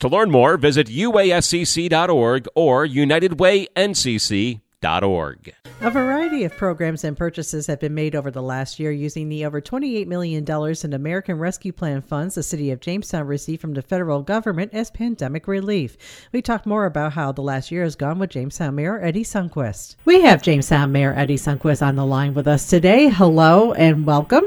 To learn more, visit uascc.org or unitedwayncc.org. A variety of programs and purchases have been made over the last year using the over $28 million in American Rescue Plan funds the City of Jamestown received from the federal government as pandemic relief. We talk more about how the last year has gone with Jamestown Mayor Eddie Sundquist. We have Jamestown Mayor Eddie Sundquist on the line with us today. Hello and welcome.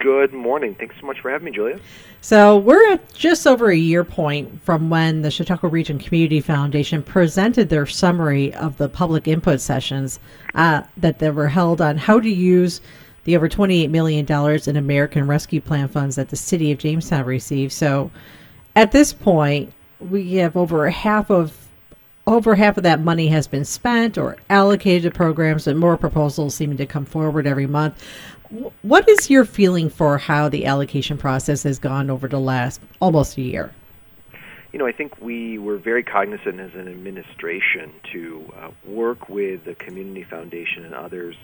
Good morning. Thanks so much for having me, Julia. So, we're at just over a year point from when the Chautauqua Region Community Foundation presented their summary of the public input sessions uh, that they were held on how to use the over $28 million in American Rescue Plan funds that the city of Jamestown received. So, at this point, we have over half of over half of that money has been spent or allocated to programs, and more proposals seem to come forward every month. What is your feeling for how the allocation process has gone over the last almost a year? You know, I think we were very cognizant as an administration to uh, work with the Community Foundation and others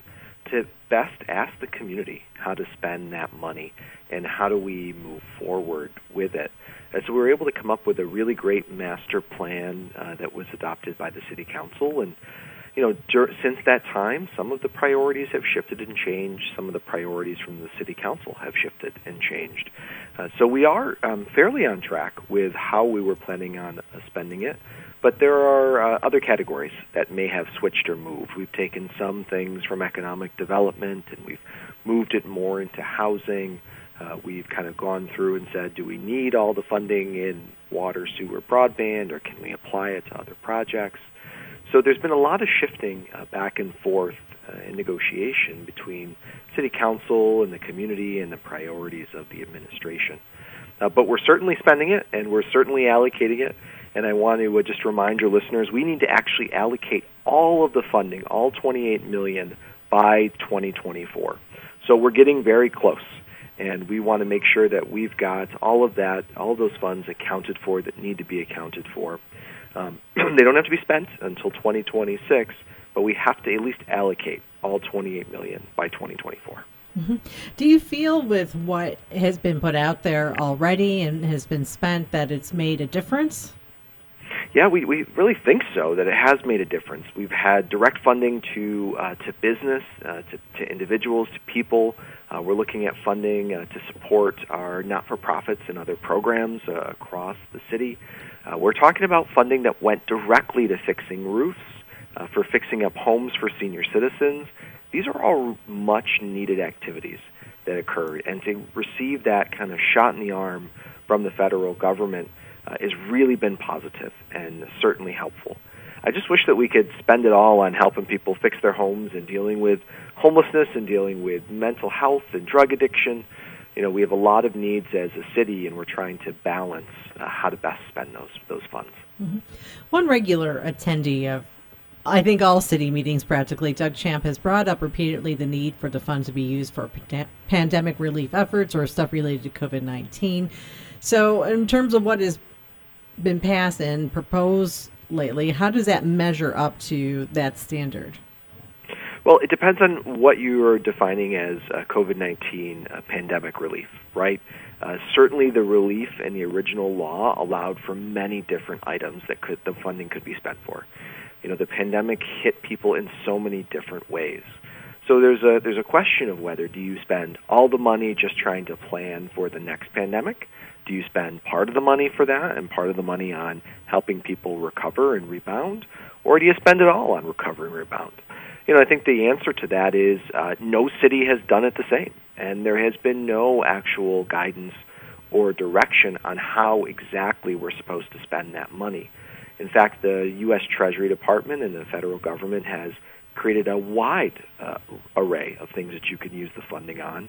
to best ask the community how to spend that money and how do we move forward with it. And so we were able to come up with a really great master plan uh, that was adopted by the City Council and you know, dur- since that time, some of the priorities have shifted and changed. Some of the priorities from the city council have shifted and changed. Uh, so we are um, fairly on track with how we were planning on uh, spending it. But there are uh, other categories that may have switched or moved. We've taken some things from economic development and we've moved it more into housing. Uh, we've kind of gone through and said, do we need all the funding in water, sewer, broadband, or can we apply it to other projects? So there's been a lot of shifting uh, back and forth uh, in negotiation between city council and the community and the priorities of the administration. Uh, but we're certainly spending it, and we're certainly allocating it. And I want to uh, just remind your listeners, we need to actually allocate all of the funding, all 28 million, by 2024. So we're getting very close, and we want to make sure that we've got all of that, all those funds accounted for that need to be accounted for. Um, they don't have to be spent until 2026, but we have to at least allocate all 28 million by 2024. Mm-hmm. Do you feel with what has been put out there already and has been spent that it's made a difference? Yeah, we, we really think so, that it has made a difference. We've had direct funding to, uh, to business, uh, to, to individuals, to people. Uh, we're looking at funding uh, to support our not for profits and other programs uh, across the city. Uh, we're talking about funding that went directly to fixing roofs, uh, for fixing up homes for senior citizens. These are all much needed activities that occurred, and to receive that kind of shot in the arm from the federal government uh, has really been positive and certainly helpful. I just wish that we could spend it all on helping people fix their homes and dealing with homelessness and dealing with mental health and drug addiction you know, we have a lot of needs as a city, and we're trying to balance uh, how to best spend those those funds. Mm-hmm. One regular attendee of, I think, all city meetings practically, Doug Champ has brought up repeatedly the need for the funds to be used for pandemic relief efforts or stuff related to COVID nineteen. So, in terms of what has been passed and proposed lately, how does that measure up to that standard? Well, it depends on what you are defining as COVID 19 uh, pandemic relief, right? Uh, certainly, the relief in the original law allowed for many different items that could the funding could be spent for. You know, the pandemic hit people in so many different ways. So there's a there's a question of whether do you spend all the money just trying to plan for the next pandemic? Do you spend part of the money for that and part of the money on helping people recover and rebound? or do you spend it all on recovery and rebound? You know, I think the answer to that is uh, no city has done it the same, and there has been no actual guidance or direction on how exactly we're supposed to spend that money. In fact, the U.S. Treasury Department and the federal government has created a wide uh, array of things that you can use the funding on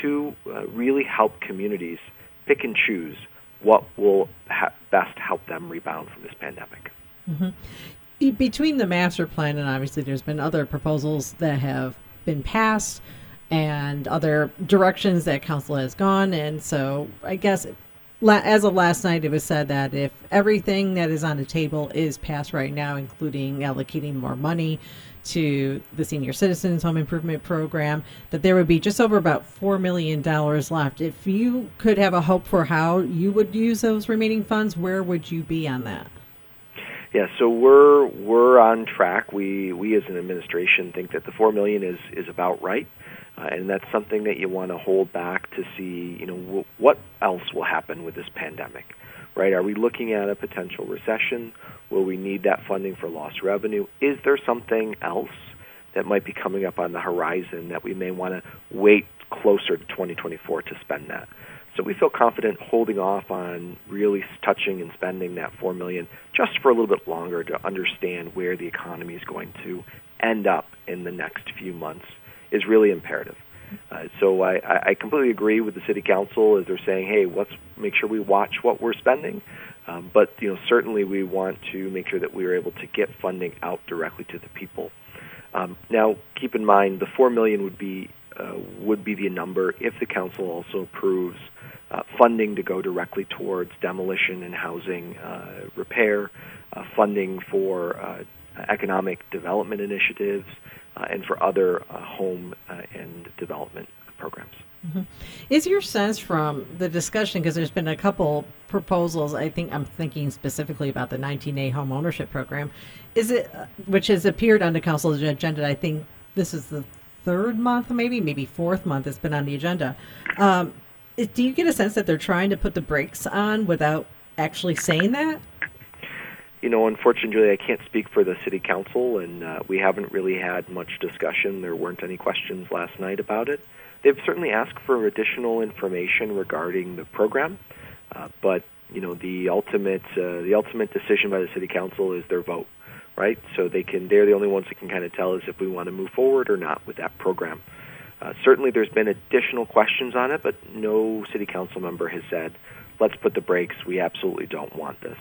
to uh, really help communities pick and choose what will ha- best help them rebound from this pandemic. Mm-hmm. Between the master plan and obviously there's been other proposals that have been passed and other directions that council has gone. And so I guess as of last night, it was said that if everything that is on the table is passed right now, including allocating more money to the senior citizens home improvement program, that there would be just over about $4 million left. If you could have a hope for how you would use those remaining funds, where would you be on that? Yeah, so we're we're on track. We we as an administration think that the four million is is about right. Uh, and that's something that you want to hold back to see, you know, w- what else will happen with this pandemic, right? Are we looking at a potential recession? Will we need that funding for lost revenue? Is there something else that might be coming up on the horizon that we may want to wait closer to 2024 to spend that? So we feel confident holding off on really touching and spending that four million just for a little bit longer to understand where the economy is going to end up in the next few months is really imperative. Uh, so I, I completely agree with the city council as they're saying, hey, let's make sure we watch what we're spending. Um, but you know, certainly we want to make sure that we are able to get funding out directly to the people. Um, now, keep in mind the four million would be uh, would be the number if the council also approves uh, funding to go directly towards demolition and housing uh, repair, uh, funding for uh, economic development initiatives, uh, and for other home and development programs. Mm-hmm. Is your sense from the discussion, because there's been a couple proposals, I think I'm thinking specifically about the 19A home ownership program, is it, which has appeared on the council's agenda, I think this is the third month, maybe, maybe fourth month it's been on the agenda. Um, do you get a sense that they're trying to put the brakes on without actually saying that? you know, unfortunately, I can't speak for the city council, and uh, we haven't really had much discussion. There weren't any questions last night about it. They've certainly asked for additional information regarding the program, uh, but you know, the ultimate uh, the ultimate decision by the city council is their vote, right? So they can they're the only ones that can kind of tell us if we want to move forward or not with that program. Uh, certainly, there's been additional questions on it, but no city council member has said, "Let's put the brakes. We absolutely don't want this."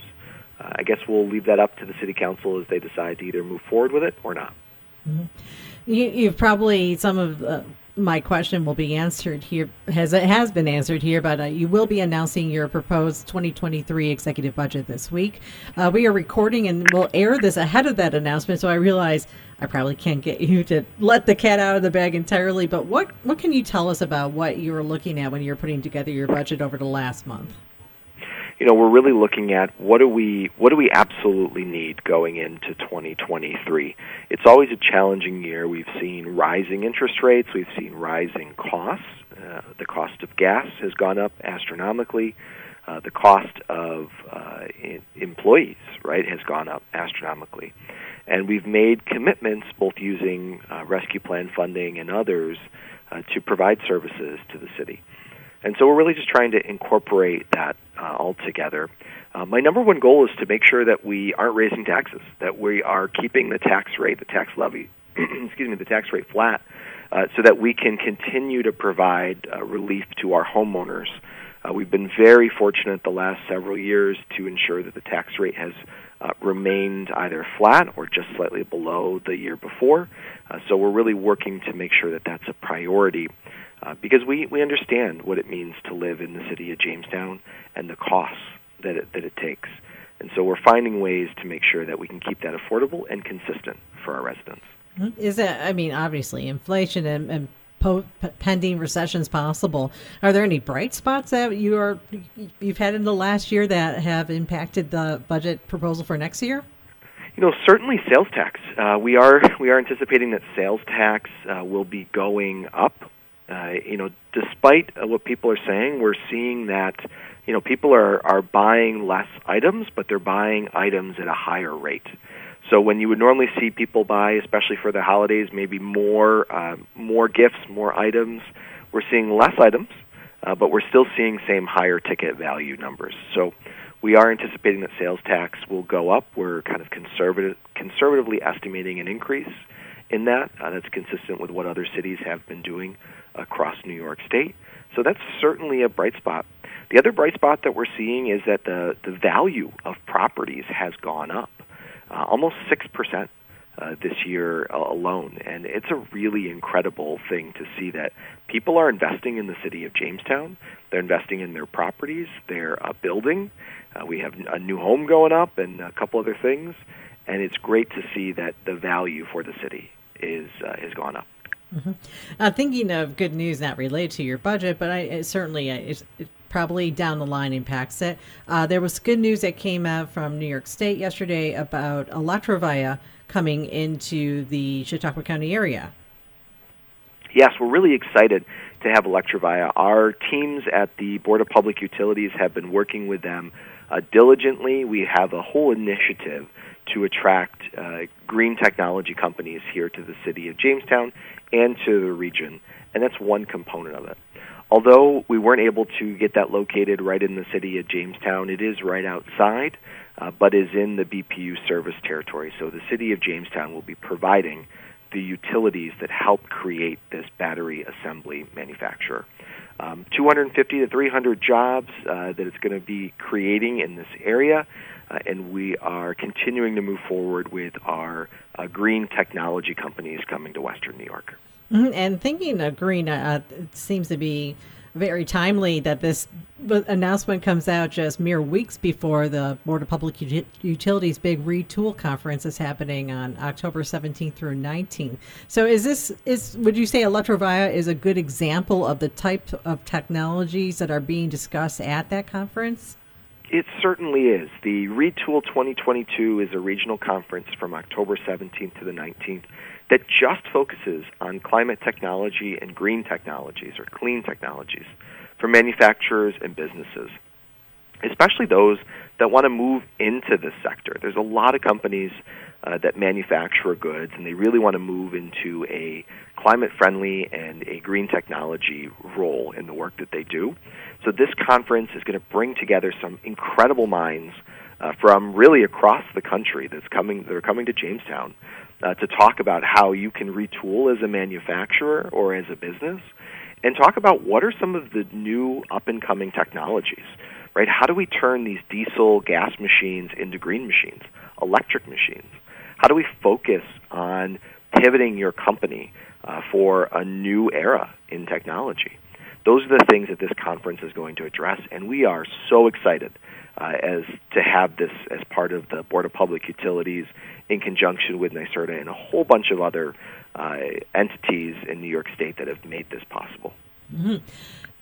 uh, I guess we'll leave that up to the city council as they decide to either move forward with it or not. Mm-hmm. You, have probably some of uh, my question will be answered here has it has been answered here, but uh, you will be announcing your proposed 2023 executive budget this week. Uh, we are recording and we'll air this ahead of that announcement, so I realize I probably can't get you to let the cat out of the bag entirely. But what what can you tell us about what you were looking at when you were putting together your budget over the last month? you know, we're really looking at what do we what do we absolutely need going into 2023. It's always a challenging year. We've seen rising interest rates, we've seen rising costs. Uh, the cost of gas has gone up astronomically. Uh, the cost of uh, employees, right, has gone up astronomically. And we've made commitments, both using uh, rescue plan funding and others, uh, to provide services to the city. And so we're really just trying to incorporate that uh, all together. Uh, my number one goal is to make sure that we aren't raising taxes, that we are keeping the tax rate, the tax levy, excuse me, the tax rate flat, uh, so that we can continue to provide uh, relief to our homeowners. Uh, we've been very fortunate the last several years to ensure that the tax rate has uh, remained either flat or just slightly below the year before. Uh, so we're really working to make sure that that's a priority uh, because we, we understand what it means to live in the city of Jamestown and the costs that it, that it takes. And so we're finding ways to make sure that we can keep that affordable and consistent for our residents. Is that, I mean, obviously, inflation and, and po- pending recessions possible. Are there any bright spots that you are you've had in the last year that have impacted the budget proposal for next year? You know, certainly sales tax. Uh, we are we are anticipating that sales tax uh, will be going up uh, you know, despite what people are saying, we're seeing that you know people are are buying less items, but they're buying items at a higher rate. So when you would normally see people buy, especially for the holidays, maybe more uh, more gifts, more items, we're seeing less items, uh, but we're still seeing same higher ticket value numbers. So we are anticipating that sales tax will go up. We're kind of conservative, conservatively estimating an increase in that. Uh, that's consistent with what other cities have been doing across New York State. So that's certainly a bright spot. The other bright spot that we're seeing is that the, the value of properties has gone up uh, almost 6% uh, this year uh, alone. And it's a really incredible thing to see that people are investing in the city of Jamestown. They're investing in their properties. They're uh, building. Uh, we have a new home going up and a couple other things. And it's great to see that the value for the city is uh, has gone up. Mm-hmm. Uh, thinking of good news not related to your budget, but I certainly uh, it, it probably down the line impacts it. Uh, there was good news that came out from New York State yesterday about Electrovaya coming into the Chautauqua County area. Yes, we're really excited to have Electrovaya. Our teams at the Board of Public Utilities have been working with them uh, diligently. We have a whole initiative to attract uh, green technology companies here to the city of Jamestown and to the region, and that's one component of it. Although we weren't able to get that located right in the city of Jamestown, it is right outside, uh, but is in the BPU service territory. So the city of Jamestown will be providing the utilities that help create this battery assembly manufacturer. Um, 250 to 300 jobs uh, that it's going to be creating in this area, uh, and we are continuing to move forward with our uh, green technology companies coming to Western New York. Mm-hmm. And thinking of green, uh, it seems to be very timely that this announcement comes out just mere weeks before the Board of Public Utilities big retool conference is happening on October 17th through 19th. So is this is would you say Electrovaya is a good example of the type of technologies that are being discussed at that conference? It certainly is. The Retool 2022 is a regional conference from October 17th to the 19th that just focuses on climate technology and green technologies or clean technologies for manufacturers and businesses, especially those that want to move into this sector. There's a lot of companies uh, that manufacture goods and they really want to move into a climate friendly and a green technology role in the work that they do. So this conference is going to bring together some incredible minds uh, from really across the country that's coming that are coming to Jamestown uh, to talk about how you can retool as a manufacturer or as a business, and talk about what are some of the new up and coming technologies. Right? How do we turn these diesel gas machines into green machines, electric machines? How do we focus on pivoting your company uh, for a new era in technology? Those are the things that this conference is going to address, and we are so excited uh, as to have this as part of the Board of Public Utilities in conjunction with NYSERDA and a whole bunch of other uh, entities in New York State that have made this possible. Mm-hmm.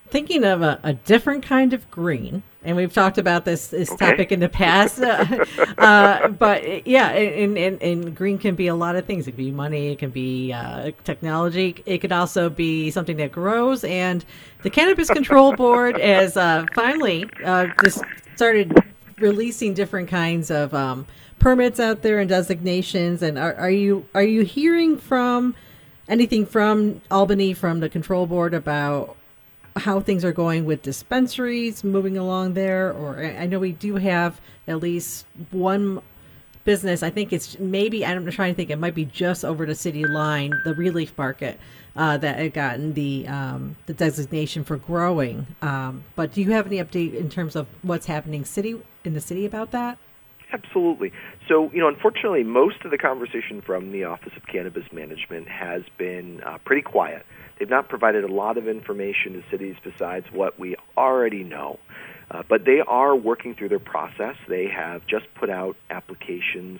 Thinking of a, a, different kind of green, and we've talked about this, this okay. topic in the past, uh, uh, but yeah, and, and, and, green can be a lot of things. It can be money, it can be uh, technology, it could also be something that grows. And the Cannabis Control Board has uh, finally uh, just started releasing different kinds of um, permits out there and designations. And are, are you are you hearing from anything from Albany from the control board about how things are going with dispensaries moving along there? Or I know we do have at least one business. I think it's maybe I'm trying to think. It might be just over the city line, the Relief Market, uh, that had gotten the um, the designation for growing. Um, but do you have any update in terms of what's happening city in the city about that? Absolutely. So, you know, unfortunately, most of the conversation from the Office of Cannabis Management has been uh, pretty quiet. They've not provided a lot of information to cities besides what we already know. Uh, but they are working through their process. They have just put out applications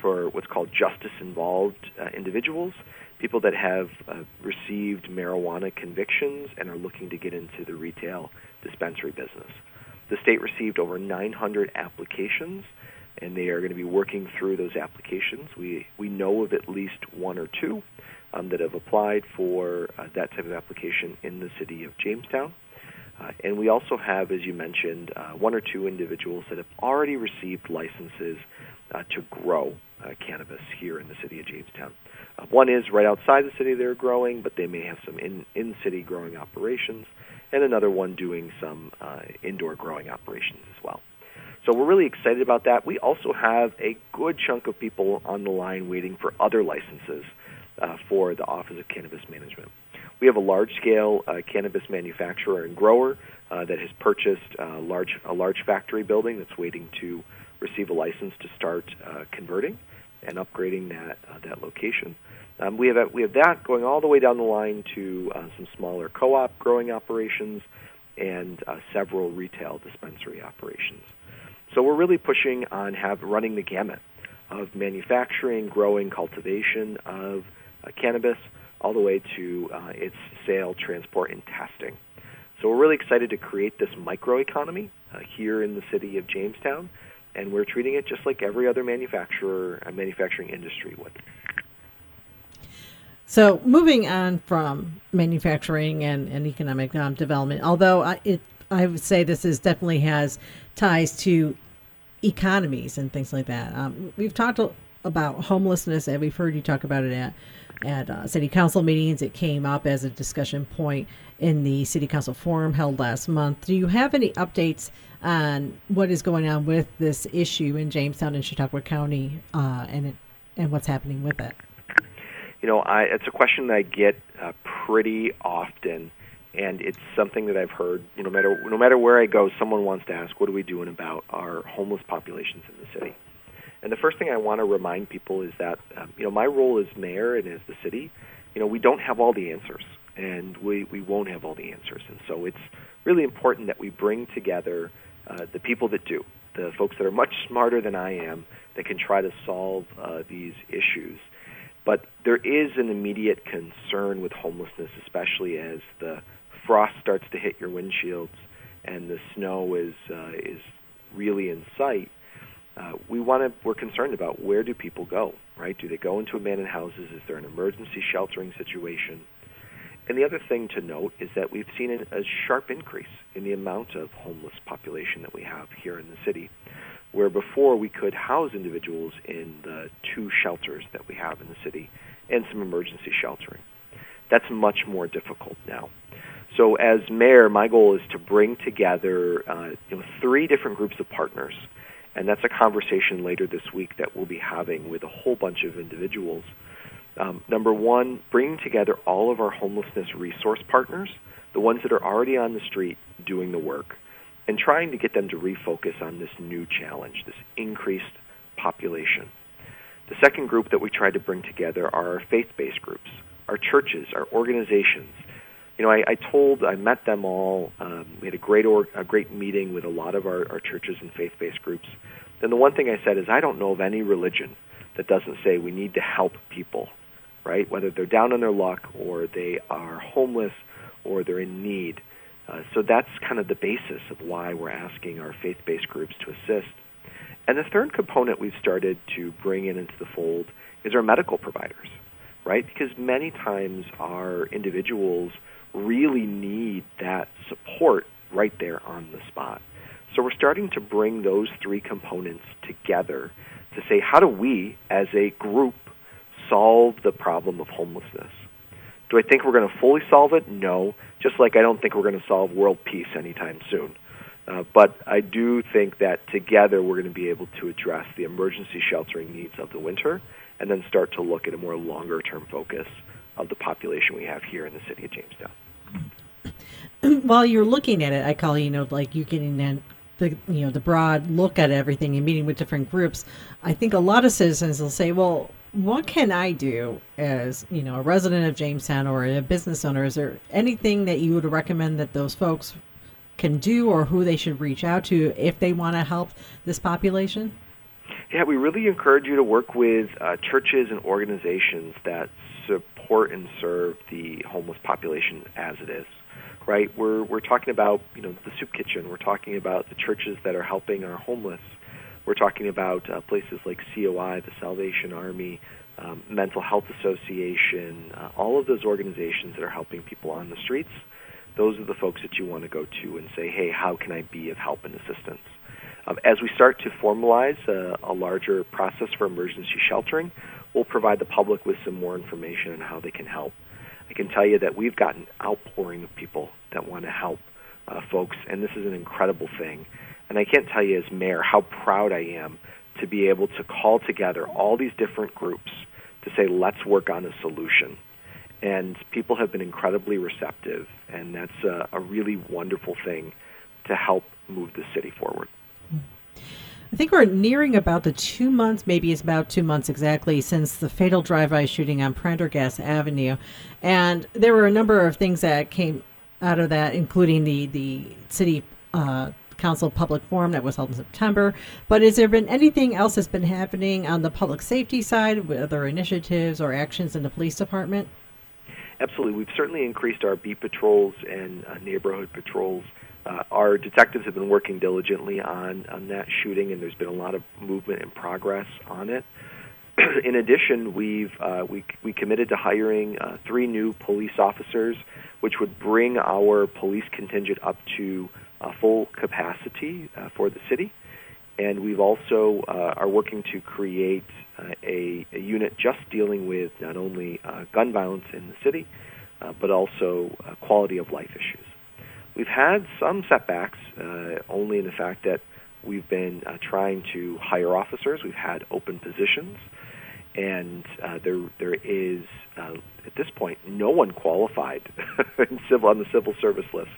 for what's called justice involved uh, individuals, people that have uh, received marijuana convictions and are looking to get into the retail dispensary business. The state received over 900 applications, and they are going to be working through those applications. We, we know of at least one or two um, that have applied for uh, that type of application in the city of Jamestown. Uh, and we also have, as you mentioned, uh, one or two individuals that have already received licenses uh, to grow uh, cannabis here in the city of Jamestown. Uh, one is right outside the city they're growing, but they may have some in in city growing operations, and another one doing some indoor growing operations as well. So we're really excited about that. We also have a good chunk of people on the line waiting for other licenses uh, for the Office of Cannabis Management. We have a large-scale uh, cannabis manufacturer and grower uh, that has purchased uh, large, a large factory building that's waiting to receive a license to start uh, converting and upgrading that uh, that location. Um, we have a, we have that going all the way down the line to some smaller co-op growing operations and several retail dispensary operations. So we're really pushing on have running the gamut of manufacturing, growing, cultivation of uh, cannabis, all the way to uh, its sale, transport, and testing. So we're really excited to create this microeconomy uh, here in the city of Jamestown, and we're treating it just like every other manufacturer, uh, manufacturing industry would. So moving on from manufacturing and, and economic um, development, although I, it, I would say this is definitely has ties to economies and things like that. Um, we've talked about homelessness, and we've heard you talk about it at at uh, city council meetings. It came up as a discussion point in the city council forum held last month. Do you have any updates on what is going on with this issue in Jamestown and Chautauqua County, uh, and it, and what's happening with it? You know, I, it's a question that I get uh, pretty often, and it's something that I've heard. You know, no matter no matter where I go, someone wants to ask, "What are we doing about our homeless populations in the city?" And the first thing I want to remind people is that, um, you know, my role as mayor and as the city, you know, we don't have all the answers, and we we won't have all the answers, and so it's really important that we bring together uh, the people that do, the folks that are much smarter than I am, that can try to solve uh, these issues but there is an immediate concern with homelessness, especially as the frost starts to hit your windshields and the snow is uh, is really in sight. Uh, we want to. We're concerned about where do people go, right? Do they go into abandoned houses? Is there an emergency sheltering situation? And the other thing to note is that we've seen a, a sharp increase in the amount of homeless population that we have here in the city where before we could house individuals in the two shelters that we have in the city and some emergency sheltering. That's much more difficult now. So, as mayor, my goal is to bring together uh, you know, three different groups of partners, and that's a conversation later this week that we'll be having with a whole bunch of individuals. Um, number one, bringing together all of our homelessness resource partners, the ones that are already on the street doing the work, and trying to get them to refocus on this new challenge, this increased population. The second group that we try to bring together are our faith-based groups, our churches, our organizations. You know, I, I told, I met them all. Um, we had a great, or, a great meeting with a lot of our, our churches and faith-based groups. Then the one thing I said is, I don't know of any religion that doesn't say we need to help people, right? Whether they're down on their luck or they are homeless or they're in need. Uh, so that's kind of the basis of why we're asking our faith-based groups to assist. And the third component we've started to bring in into the fold is our medical providers, right? Because many times our individuals really need that support right there on the spot. So we're starting to bring those three components together to say, how do we, as a group, solve the problem of homelessness? Do I think we're going to fully solve it? No. Just like I don't think we're going to solve world peace anytime soon. Uh, but I do think that together we're going to be able to address the emergency sheltering needs of the winter and then start to look at a more longer term focus of the population we have here in the city of Jamestown. While you're looking at it, I call you know like you getting in the you know the broad look at everything and meeting with different groups. I think a lot of citizens will say, well, what can I do as you know a resident of Jamestown or a business owner? Is there anything that you would recommend that those folks can do, or who they should reach out to if they want to help this population? Yeah, we really encourage you to work with uh, churches and organizations that support and serve the homeless population as it is. Right? We're we're talking about you know the soup kitchen. We're talking about the churches that are helping our homeless. We're talking about uh, places like COI, the Salvation Army, um, Mental Health Association, uh, all of those organizations that are helping people on the streets. Those are the folks that you want to go to and say, hey, how can I be of help and assistance? Um, as we start to formalize a, a larger process for emergency sheltering, we'll provide the public with some more information on how they can help. I can tell you that we've got an outpouring of people that want to help uh, folks, and this is an incredible thing. And I can't tell you as mayor how proud I am to be able to call together all these different groups to say, let's work on a solution. And people have been incredibly receptive, and that's a, a really wonderful thing to help move the city forward. I think we're nearing about the two months, maybe it's about two months exactly, since the fatal drive-by shooting on Prendergast Avenue, and there were a number of things that came out of that, including the the city uh, council public forum that was held in September. But has there been anything else that's been happening on the public safety side, with other initiatives or actions in the police department? Absolutely, we've certainly increased our beat patrols and uh, neighborhood patrols uh, our detectives have been working diligently on, on that shooting, and there's been a lot of movement and progress on it. In addition, we've uh, we we committed to hiring uh, three new police officers, which would bring our police contingent up to uh, full capacity uh, for the city. And we've also uh, are working to create uh, a, a unit just dealing with not only uh, gun violence in the city, uh, but also uh, quality of life issues. We've had some setbacks, uh, only in the fact that we've been uh, trying to hire officers. We've had open positions, and uh, there there is uh, at this point no one qualified civil on the civil service list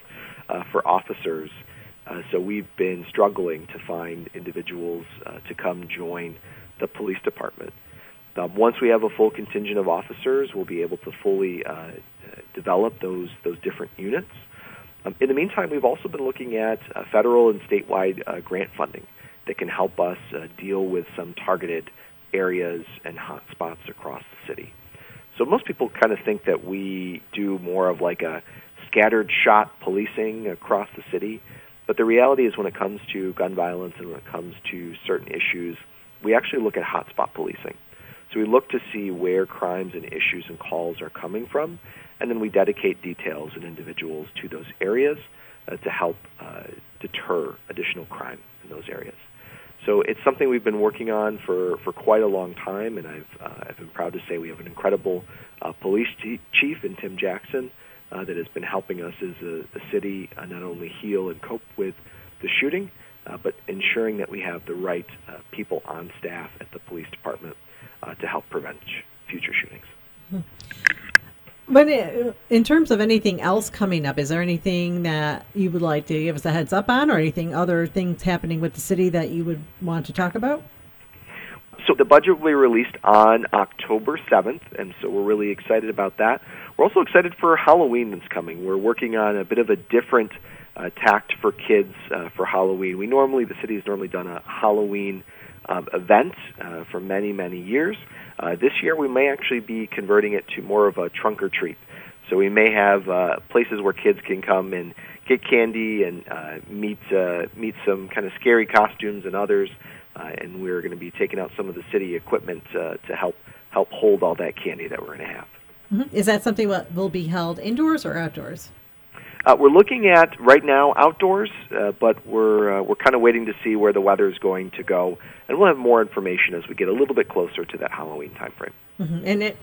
uh, for officers. Uh, so we've been struggling to find individuals to come join the police department. Um, once we have a full contingent of officers, we'll be able to fully develop those those different units. Um, in the meantime, we've also been looking at uh, federal and statewide uh, grant funding that can help us uh, deal with some targeted areas and hotspots across the city. So most people kind of think that we do more of like a scattered shot policing across the city, but the reality is when it comes to gun violence and when it comes to certain issues, we actually look at hotspot policing. So we look to see where crimes and issues and calls are coming from, and then we dedicate details and individuals to those areas uh, to help uh, deter additional crime in those areas. So it's something we've been working on for, for quite a long time, and I've, uh, I've been proud to say we have an incredible uh, police chief in Tim Jackson uh, that has been helping us as a, a city uh, not only heal and cope with the shooting, but ensuring that we have the right people on staff at the police department to help prevent future shootings. Mm-hmm. But in terms of anything else coming up, is there anything that you would like to give us a heads up on, or anything other things happening with the city that you would want to talk about? So the budget will be released on October 7th, and so we're really excited about that. We're also excited for Halloween that's coming. We're working on a bit of a different uh, tact for kids uh, for Halloween. We normally, the city has normally done a Halloween um, event uh, for many, many years. Uh, this year, we may actually be converting it to more of a trunk or treat. So we may have uh, places where kids can come and get candy and uh, meet uh, meet some kind of scary costumes and others. Uh, and we're going to be taking out some of the city equipment uh, to help help hold all that candy that we're going to have. Mm-hmm. Is that something that will be held indoors or outdoors? Uh, we're looking at right now outdoors, uh, but we're uh, we're kind of waiting to see where the weather is going to go, and we'll have more information as we get a little bit closer to that Halloween timeframe. Mm-hmm. And it,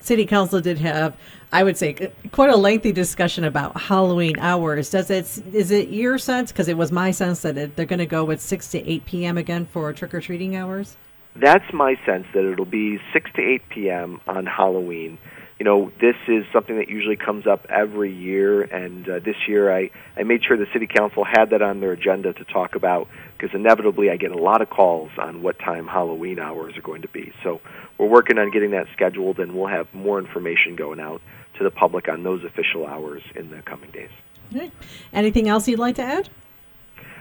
City Council did have, I would say, quite a lengthy discussion about Halloween hours. Does it is it your sense? Because it was my sense that it, they're going to go with six to eight p.m. again for trick or treating hours. That's my sense that it'll be six to eight p.m. on Halloween you know, this is something that usually comes up every year, and uh, this year I, I made sure the city council had that on their agenda to talk about because inevitably I get a lot of calls on what time Halloween hours are going to be. So we're working on getting that scheduled, and we'll have more information going out to the public on those official hours in the coming days. Okay. Anything else you'd like to add?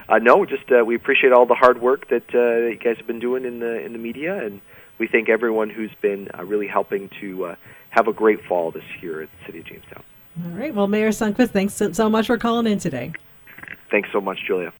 Uh, no, just uh, we appreciate all the hard work that uh, you guys have been doing in the in the media, and we thank everyone who's been uh, really helping to uh, have a great fall this year at the City of Jamestown. All right. Well, Mayor Sundquist, thanks so, so much for calling in today. Thanks so much, Julia.